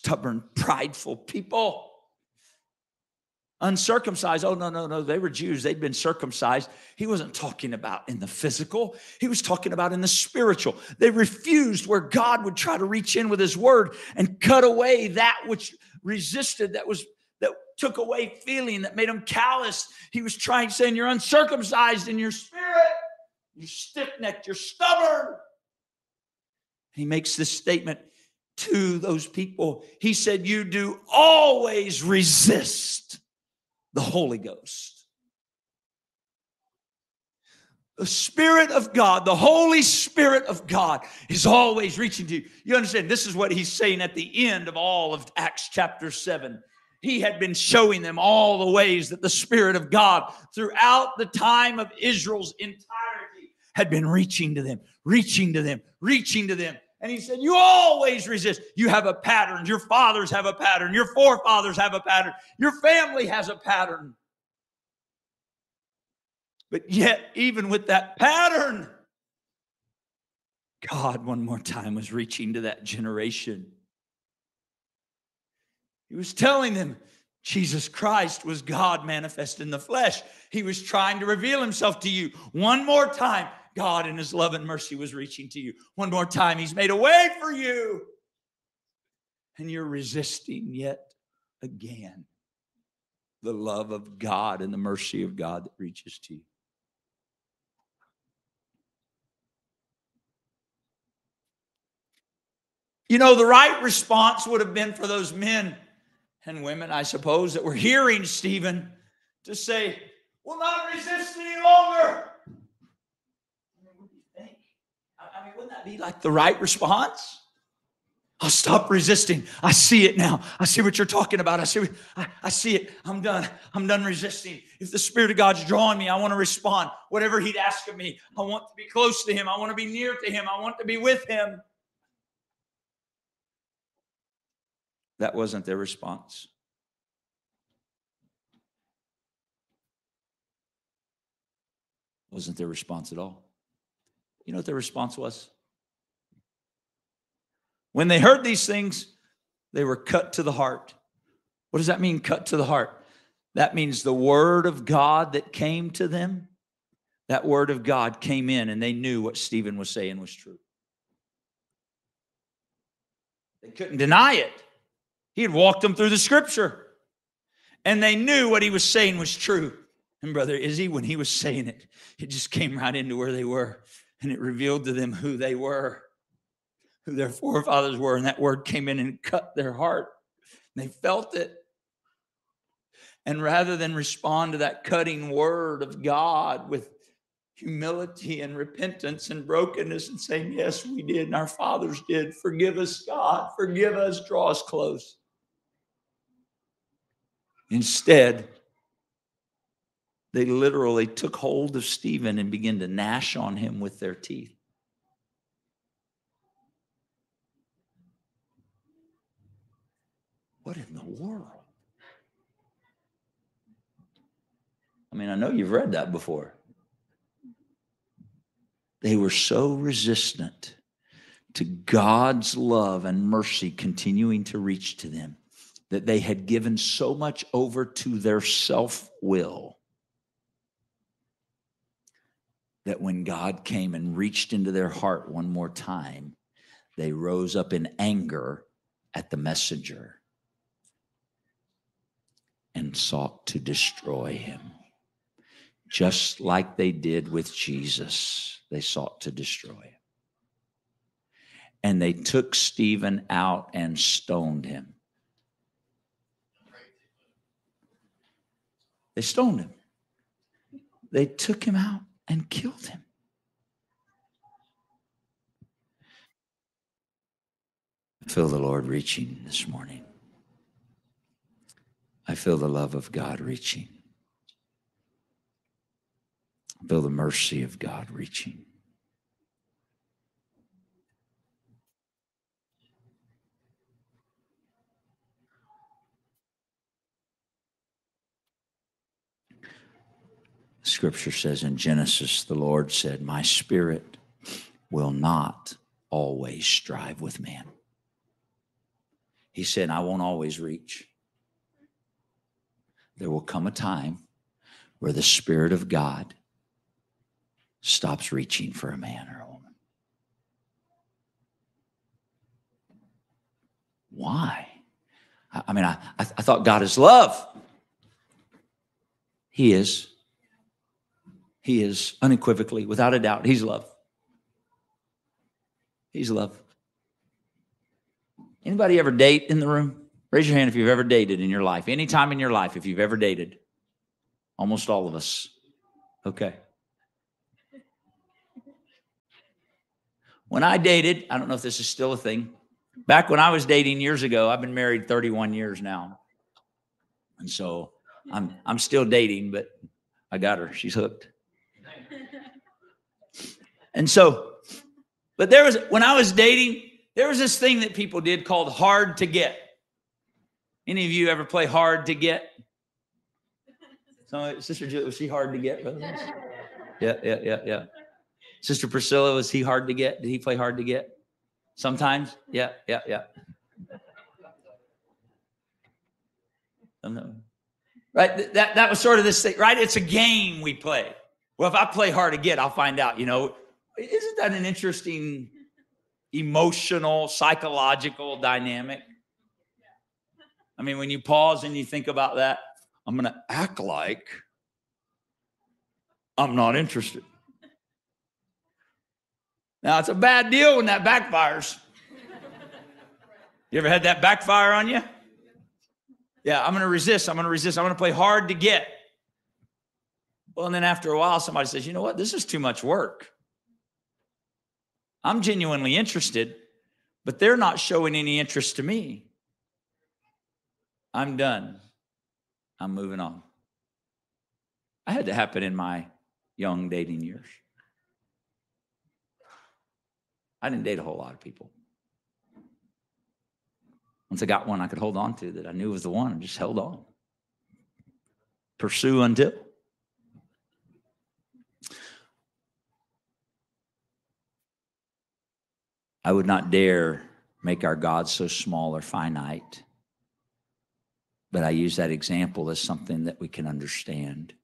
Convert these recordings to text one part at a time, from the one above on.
stubborn, prideful people. Uncircumcised. Oh, no, no, no. They were Jews. They'd been circumcised. He wasn't talking about in the physical, he was talking about in the spiritual. They refused where God would try to reach in with his word and cut away that which resisted, that was that took away feeling, that made them callous. He was trying, saying, You're uncircumcised in your spirit. You're stiff necked. You're stubborn. He makes this statement to those people. He said, You do always resist the Holy Ghost. The Spirit of God, the Holy Spirit of God, is always reaching to you. You understand? This is what he's saying at the end of all of Acts chapter 7. He had been showing them all the ways that the Spirit of God, throughout the time of Israel's entirety, had been reaching to them, reaching to them, reaching to them. And he said, You always resist. You have a pattern. Your fathers have a pattern. Your forefathers have a pattern. Your family has a pattern. But yet, even with that pattern, God, one more time, was reaching to that generation. He was telling them Jesus Christ was God manifest in the flesh. He was trying to reveal himself to you one more time. God, in his love and mercy, was reaching to you. One more time, he's made a way for you. And you're resisting yet again the love of God and the mercy of God that reaches to you. You know, the right response would have been for those men and women, I suppose, that were hearing Stephen to say, We'll not resist any longer. I mean, wouldn't be like the right response? I'll stop resisting. I see it now. I see what you're talking about. I see, I, I see it. I'm done. I'm done resisting. If the Spirit of God's drawing me, I want to respond. Whatever He'd ask of me, I want to be close to Him. I want to be near to Him. I want to be with Him. That wasn't their response. Wasn't their response at all. You know what their response was? When they heard these things, they were cut to the heart. What does that mean, cut to the heart? That means the word of God that came to them, that word of God came in and they knew what Stephen was saying was true. They couldn't deny it. He had walked them through the scripture. And they knew what he was saying was true. And Brother Izzy, when he was saying it, it just came right into where they were. And it revealed to them who they were, who their forefathers were. And that word came in and cut their heart. They felt it. And rather than respond to that cutting word of God with humility and repentance and brokenness and saying, Yes, we did, and our fathers did. Forgive us, God. Forgive us. Draw us close. Instead, they literally took hold of Stephen and began to gnash on him with their teeth. What in the world? I mean, I know you've read that before. They were so resistant to God's love and mercy continuing to reach to them that they had given so much over to their self will that when God came and reached into their heart one more time, they rose up in anger at the messenger sought to destroy him. Just like they did with Jesus, they sought to destroy him. And they took Stephen out and stoned him. They stoned him. They took him out and killed him. I feel the Lord reaching this morning. I feel the love of God reaching. I feel the mercy of God reaching. Scripture says in Genesis, the Lord said, My spirit will not always strive with man. He said, I won't always reach. There will come a time where the Spirit of God stops reaching for a man or a woman. Why? I mean, I, I, thought God is love. He is. He is unequivocally, without a doubt, He's love. He's love. Anybody ever date in the room? Raise your hand if you've ever dated in your life. Any time in your life, if you've ever dated. Almost all of us. Okay. When I dated, I don't know if this is still a thing. Back when I was dating years ago, I've been married 31 years now. And so I'm I'm still dating, but I got her. She's hooked. And so, but there was when I was dating, there was this thing that people did called hard to get. Any of you ever play hard to get? So, Sister Julie, was she hard to get? Yeah, yeah, yeah, yeah. Sister Priscilla, was he hard to get? Did he play hard to get? Sometimes? Yeah, yeah, yeah. Right? That, that was sort of this thing, right? It's a game we play. Well, if I play hard to get, I'll find out, you know. Isn't that an interesting emotional, psychological dynamic? I mean, when you pause and you think about that, I'm going to act like I'm not interested. Now, it's a bad deal when that backfires. You ever had that backfire on you? Yeah, I'm going to resist. I'm going to resist. I'm going to play hard to get. Well, and then after a while, somebody says, you know what? This is too much work. I'm genuinely interested, but they're not showing any interest to me. I'm done. I'm moving on. I had to happen in my young dating years. I didn't date a whole lot of people. Once I got one I could hold on to that I knew was the one, I just held on. Pursue until. I would not dare make our God so small or finite. But I use that example as something that we can understand.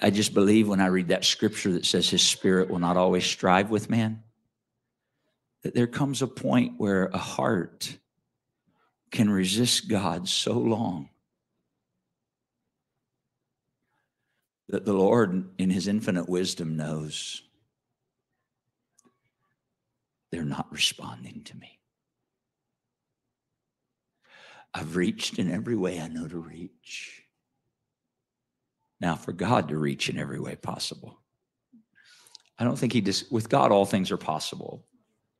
I just believe when I read that scripture that says his spirit will not always strive with man, that there comes a point where a heart can resist God so long that the Lord, in his infinite wisdom, knows they're not responding to me. I've reached in every way I know to reach. Now, for God to reach in every way possible. I don't think he just, with God, all things are possible.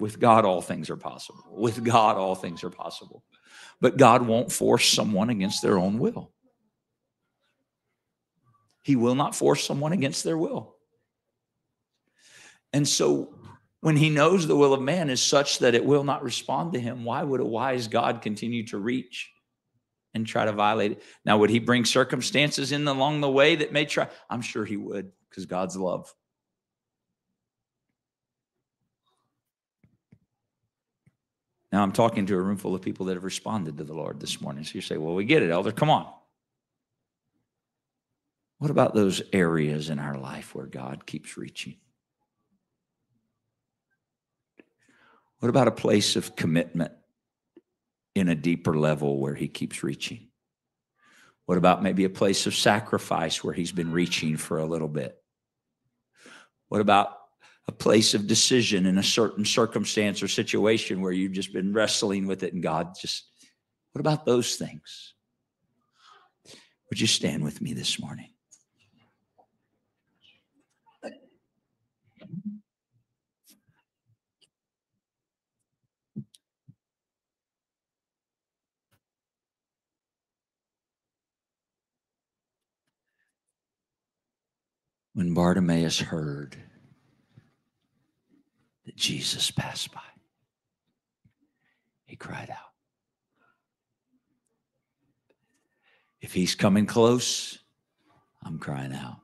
With God, all things are possible. With God, all things are possible. But God won't force someone against their own will. He will not force someone against their will. And so, when he knows the will of man is such that it will not respond to him, why would a wise God continue to reach and try to violate it. Now, would he bring circumstances in along the way that may try? I'm sure he would because God's love. Now, I'm talking to a room full of people that have responded to the Lord this morning. So you say, well, we get it, Elder. Come on. What about those areas in our life where God keeps reaching? What about a place of commitment in a deeper level where he keeps reaching? What about maybe a place of sacrifice where he's been reaching for a little bit? What about a place of decision in a certain circumstance or situation where you've just been wrestling with it and God just, what about those things? Would you stand with me this morning? When Bartimaeus heard that Jesus passed by, he cried out. If he's coming close, I'm crying out.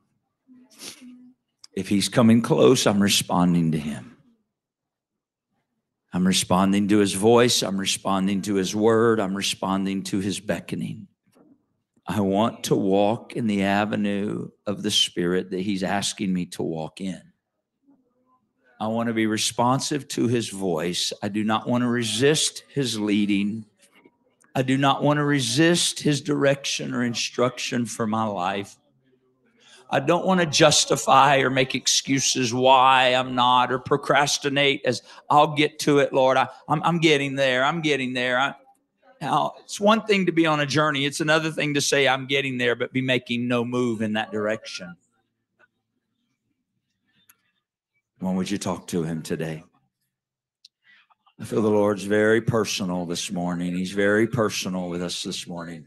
If he's coming close, I'm responding to him. I'm responding to his voice. I'm responding to his word. I'm responding to his beckoning. I want to walk in the avenue of the Spirit that he's asking me to walk in. I want to be responsive to his voice. I do not want to resist his leading. I do not want to resist his direction or instruction for my life. I don't want to justify or make excuses why I'm not or procrastinate as I'll get to it, Lord. I, am I'm getting there. I'm getting there. I, now, it's one thing to be on a journey, it's another thing to say, I'm getting there, but be making no move in that direction. When would you talk to him today? I feel the Lord's very personal this morning. He's very personal with us this morning.